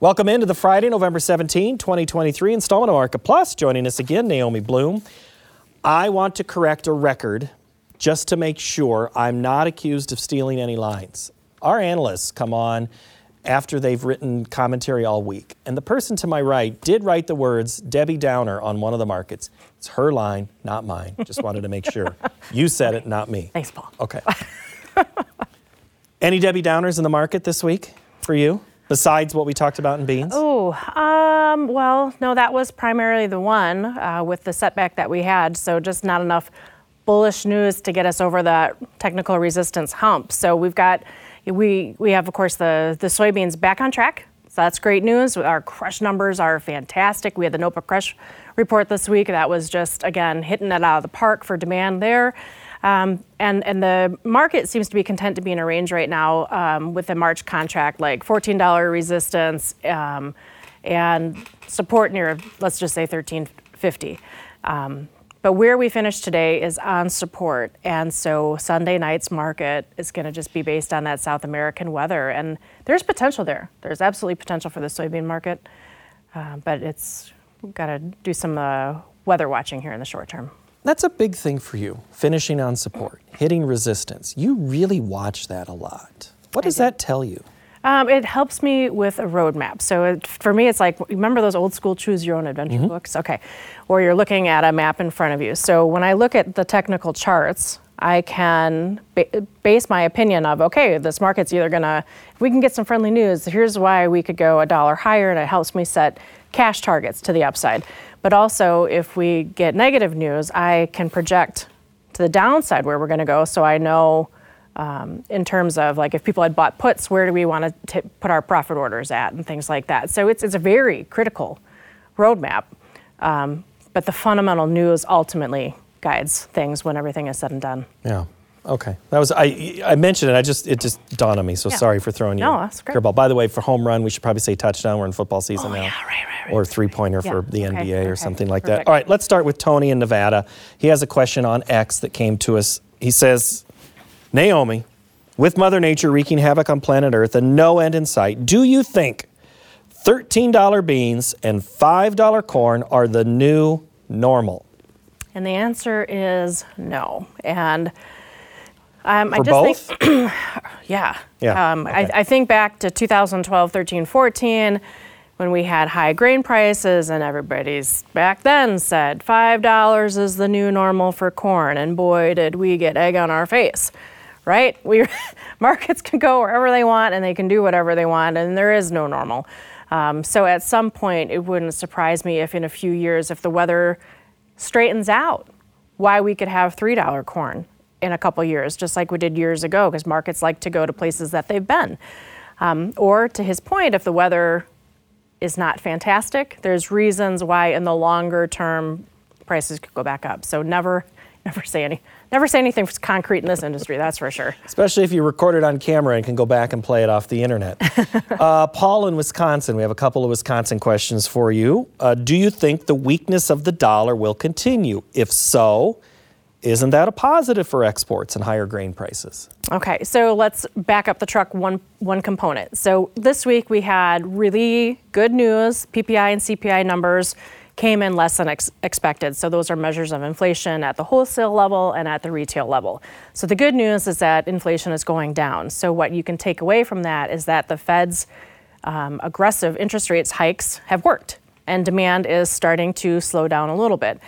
Welcome into the Friday, November 17, 2023 installment of Market Plus. Joining us again, Naomi Blohm. I want to correct a record just to make sure I'm not accused of stealing any lines. Our analysts come on after they've written commentary all week. And the person to my right did write the words Debbie Downer on one of the markets. It's her line, not mine. Just wanted to make sure. You said it, not me. Thanks, Paul. Okay. Any Debbie Downers in the market this week for you? Besides what we talked about in beans? Oh, um, well, no, that was primarily the one uh, with the setback that we had. So just not enough bullish news to get us over that technical resistance hump. So we've got, we we have of course the the soybeans back on track. So that's great news. Our crush numbers are fantastic. We had the NOPA crush report this week. That was just again hitting it out of the park for demand there. Um, and, and the market seems to be content to be in a range right now um, with the March contract, like $14 resistance um, and support near, let's just say 1350. Um, but where we finish today is on support. And so Sunday night's market is going to just be based on that South American weather. And there's potential there. There's absolutely potential for the soybean market. Uh, but it's got to do some uh, weather watching here in the short term. That's a big thing for you, finishing on support, hitting resistance. You really watch that a lot. What does that tell you? Um, it helps me with a roadmap. So it, for me, it's like remember those old school choose your own adventure mm-hmm. books? Okay, where you're looking at a map in front of you. So when I look at the technical charts, I can ba- base my opinion of okay, this market's either gonna, if we can get some friendly news, here's why we could go a dollar higher, and it helps me set cash targets to the upside. But also, if we get negative news, I can project to the downside where we're going to go so I know um, in terms of like if people had bought puts, where do we want to put our profit orders at and things like that. So it's, it's a very critical roadmap. Um, but the fundamental news ultimately guides things when everything is said and done. Yeah. Okay, that was I. I mentioned it. I just it just dawned on me. So yeah. sorry for throwing you. No, that's great. Curveball. By the way, for home run, we should probably say touchdown. We're in football season oh, now. Yeah, right, right, right, or three pointer yeah. for the NBA okay, or something like Perfect. that. All right, let's start with Tony in Nevada. He has a question on X that came to us. He says, Naomi, with Mother Nature wreaking havoc on planet Earth and no end in sight, do you think $13 beans and $5 corn are the new normal? And the answer is no. And um, For I just both? think, yeah. Yeah, Um, okay. I, I think back to 2012, 13, 14, when we had high grain prices, and everybody's back then said $5 is the new normal for corn. And boy, did we get egg on our face, right? We, markets can go wherever they want and they can do whatever they want, and there is no normal. Um, so at some point, it wouldn't surprise me if in a few years, if the weather straightens out, why we could have $3 corn in a couple years, just like we did years ago, because markets like to go to places that they've been. Um, or to his point, if the weather is not fantastic, there's reasons why in the longer term prices could go back up. So never, never say any, never say anything concrete in this industry. That's for sure. Especially if you record it on camera and can go back and play it off the internet. uh, Paul in Wisconsin, we have a couple of Wisconsin questions for you. Uh, do you think the weakness of the dollar will continue? If so, isn't that a positive for exports and higher grain prices? Okay, so let's back up the truck one one component. So this week we had really good news. PPI and CPI numbers came in less than ex- expected. So those are measures of inflation at the wholesale level and at the retail level. So the good news is that inflation is going down. So what you can take away from that is that the Fed's um, aggressive interest rates hikes have worked, and demand is starting to slow down a little bit.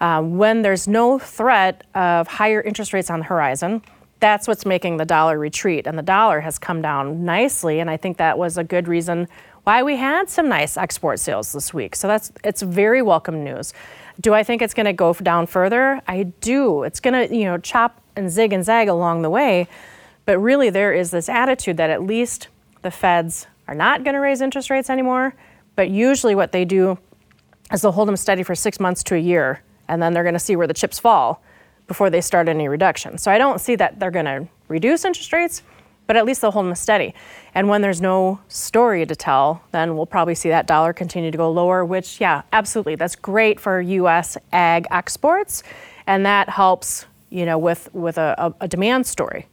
Uh, when there's no threat of higher interest rates on the horizon, that's what's making the dollar retreat. And the dollar has come down nicely. And I think that was a good reason why we had some nice export sales this week. So that's it's very welcome news. Do I think it's going to go down further? I do. It's going to, you know, chop and zig and zag along the way. But really, there is this attitude that at least the feds are not going to raise interest rates anymore. But usually, what they do is they'll hold them steady for six months to a year and then they're going to see where the chips fall before they start any reduction. So I don't see that they're going to reduce interest rates, but at least they'll hold them steady. And when there's no story to tell, then we'll probably see that dollar continue to go lower, which, yeah, absolutely, that's great for U.S. ag exports, and that helps, you know, with with a, a, a demand story.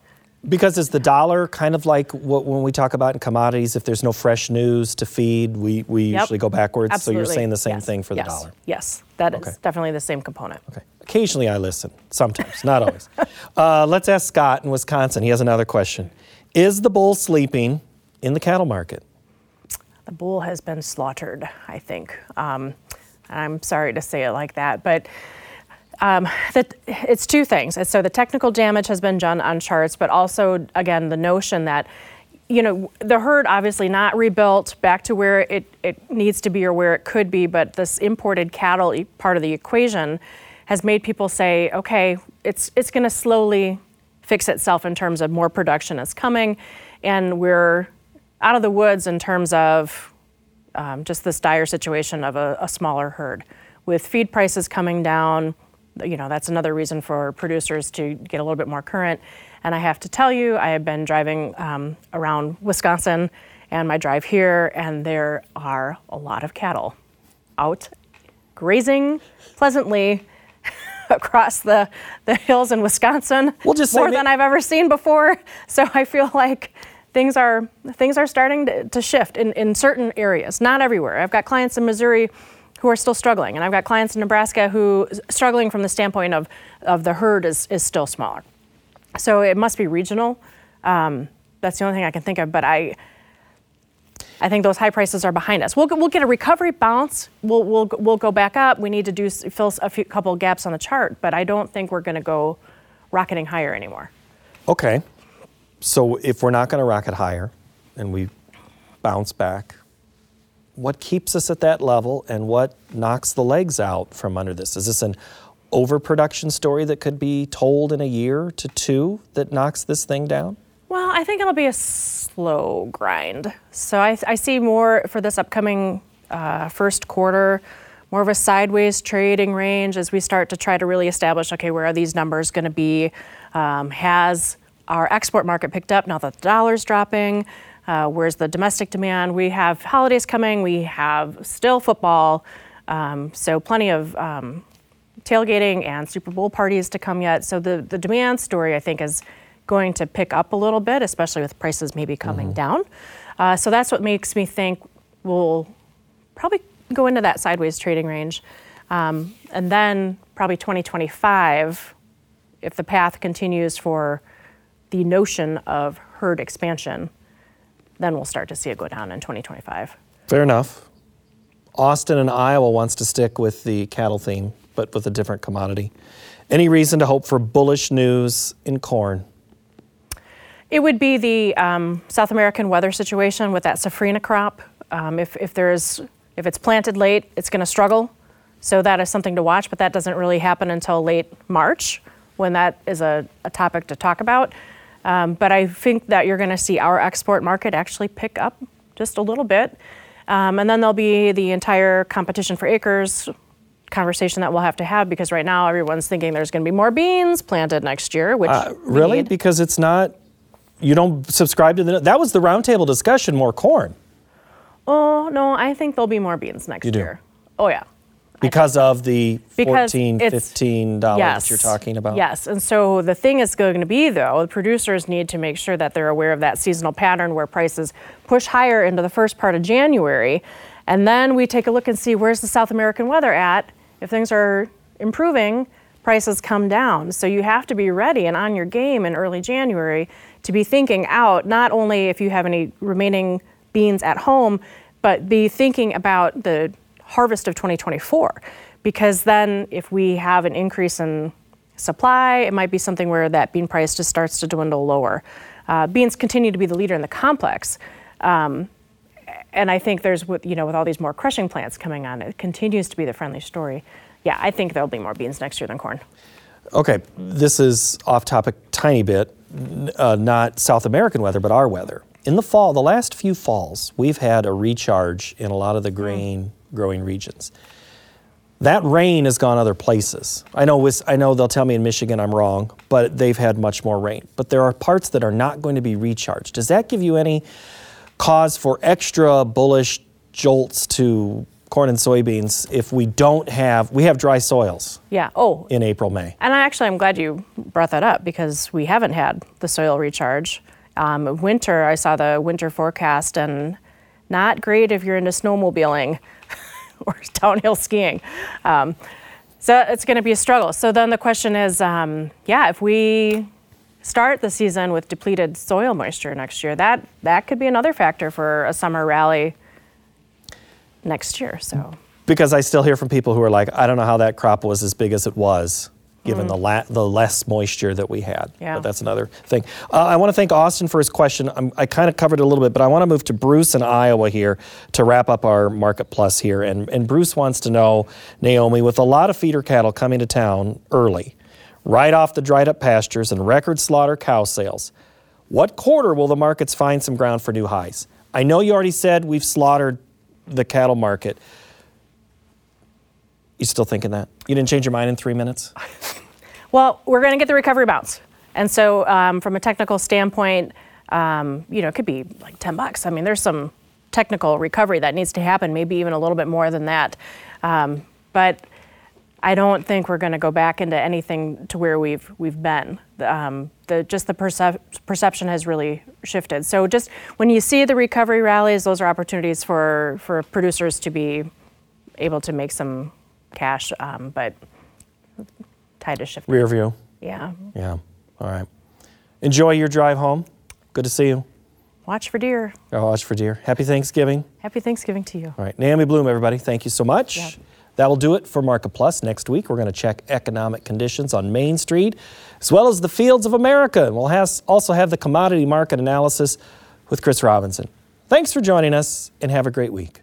Because is the dollar kind of like what when we talk about in commodities, if there's no fresh news to feed, we, we Yep. usually go backwards. Absolutely. So you're saying the same Yes. thing for the Yes. dollar. Yes, that is Okay. definitely the same component. Okay. Occasionally I listen, sometimes, not always. Uh, let's ask Scott in Wisconsin. He has another question. Is the bull sleeping in the cattle market? The bull has been slaughtered, I think. Um, I'm sorry to say it like that, but um, that it's two things. So the technical damage has been done on charts, but also again the notion that you know the herd obviously not rebuilt back to where it, it needs to be or where it could be, but this imported cattle part of the equation has made people say, okay, it's it's going to slowly fix itself in terms of more production is coming, and we're out of the woods in terms of um, just this dire situation of a, a smaller herd. With feed prices coming down, you know, that's another reason for producers to get a little bit more current. And I have to tell you, I have been driving um, around Wisconsin and my drive here, and there are a lot of cattle out grazing pleasantly across the, the hills in Wisconsin. We'll just more than I've ever seen before. So I feel like things are things are starting to, to shift in, in certain areas, not everywhere. I've got clients in Missouri who are still struggling, and I've got clients in Nebraska who struggling from the standpoint of, of the herd is, is still smaller. So it must be regional. Um, that's the only thing I can think of. But I, I think those high prices are behind us. We'll, we'll get a recovery bounce. We'll, we'll, we'll go back up. We need to do fill a few couple gaps on the chart, but I don't think we're going to go rocketing higher anymore. Okay. So if we're not going to rocket higher and we bounce back, what keeps us at that level and what knocks the legs out from under this? Is this an overproduction story that could be told in a year to two that knocks this thing down? Well, I think it'll be a slow grind. So I, I see more for this upcoming uh, first quarter, more of a sideways trading range as we start to try to really establish okay, where are these numbers going to be? Um, has our export market picked up now that the dollar's dropping? Uh, where's the domestic demand? We have holidays coming, we have still football, um, so plenty of um, tailgating and Super Bowl parties to come yet. So the, the demand story, I think, is going to pick up a little bit, especially with prices maybe coming down. Uh, so that's what makes me think we'll probably go into that sideways trading range. Um, and then probably 2025, if the path continues for the notion of herd expansion, then we'll start to see it go down in 2025. Fair enough. Austin and Iowa wants to stick with the cattle theme, but with a different commodity. Any reason to hope for bullish news in corn? It would be the um, South American weather situation with that safrinha crop. Um, if, if there's if it's planted late, it's going to struggle. So that is something to watch, but that doesn't really happen until late March when that is a, a topic to talk about. Um, but I think that you're going to see our export market actually pick up just a little bit. Um, and then there'll be the entire competition for acres conversation that we'll have to have because right now everyone's thinking there's going to be more beans planted next year, which Uh, really? Because it's not. You don't subscribe to the. That was the roundtable discussion. More corn Oh, no, I think there'll be more beans next You do? year. Oh, yeah. Because of the Because 14 it's- 15 dollars yes. that you're talking about. Yes. And so the thing is going to be, though, the producers need to make sure that they're aware of that seasonal pattern where prices push higher into the first part of January. And then we take a look and see where's the South American weather at. If things are improving, prices come down. So you have to be ready and on your game in early January to be thinking out not only if you have any remaining beans at home, but be thinking about the harvest of 2024. Because then if we have an increase in supply, it might be something where that bean price just starts to dwindle lower. Uh, beans continue to be the leader in the complex. Um, and I think there's, with, you know, with all these more crushing plants coming on, it continues to be the friendly story. Yeah, I think there'll be more beans next year than corn. Okay, this is off topic, tiny bit. Uh, not South American weather, but our weather. In the fall, the last few falls, we've had a recharge in a lot of the grain growing regions. That rain has gone other places. I know, I know they'll tell me in Michigan I'm wrong, but they've had much more rain. But there are parts that are not going to be recharged. Does that give you any cause for extra bullish jolts to corn and soybeans if we don't have we have dry soils Yeah. Oh, in April May. And I actually, I'm glad you brought that up because we haven't had the soil recharge. Um, winter, I saw the winter forecast, and not great if you're into snowmobiling or downhill skiing. Um, so it's going to be a struggle. So then the question is, um, yeah, if we start the season with depleted soil moisture next year, that that could be another factor for a summer rally next year. So Because I still hear from people who are like, I don't know how that crop was as big as it was, given the la- the less moisture that we had. Yeah. But that's another thing. Uh, I want to thank Austin for his question. I'm, I kind of covered it a little bit, but I want to move to Bruce in Iowa here to wrap up our Market Plus here. And, and Bruce wants to know, Naomi, with a lot of feeder cattle coming to town early, right off the dried up pastures and record slaughter cow sales, what quarter will the markets find some ground for new highs? I know you already said we've slaughtered the cattle market. You still thinking that? You didn't change your mind in three minutes? Well, we're going to get the recovery bounce. And so, um, from a technical standpoint, um, you know, it could be like 10 bucks. I mean, there's some technical recovery that needs to happen, maybe even a little bit more than that. Um, but I don't think we're going to go back into anything to where we've we've been. Um, the just the percep- perception has really shifted. So just when you see the recovery rallies, those are opportunities for for producers to be able to make some cash. Um, but tide is shifting. Rear view. Yeah. Yeah. All right. Enjoy your drive home. Good to see you. Watch for deer. Go watch for deer. Happy Thanksgiving. Happy Thanksgiving to you. All right. Naomi Blohm, everybody, thank you so much. That will do it for Market Plus. Next week, we're going to check economic conditions on Main Street, as well as the fields of America. And we'll has, also have the commodity market analysis with Chris Robinson. Thanks for joining us, and have a great week.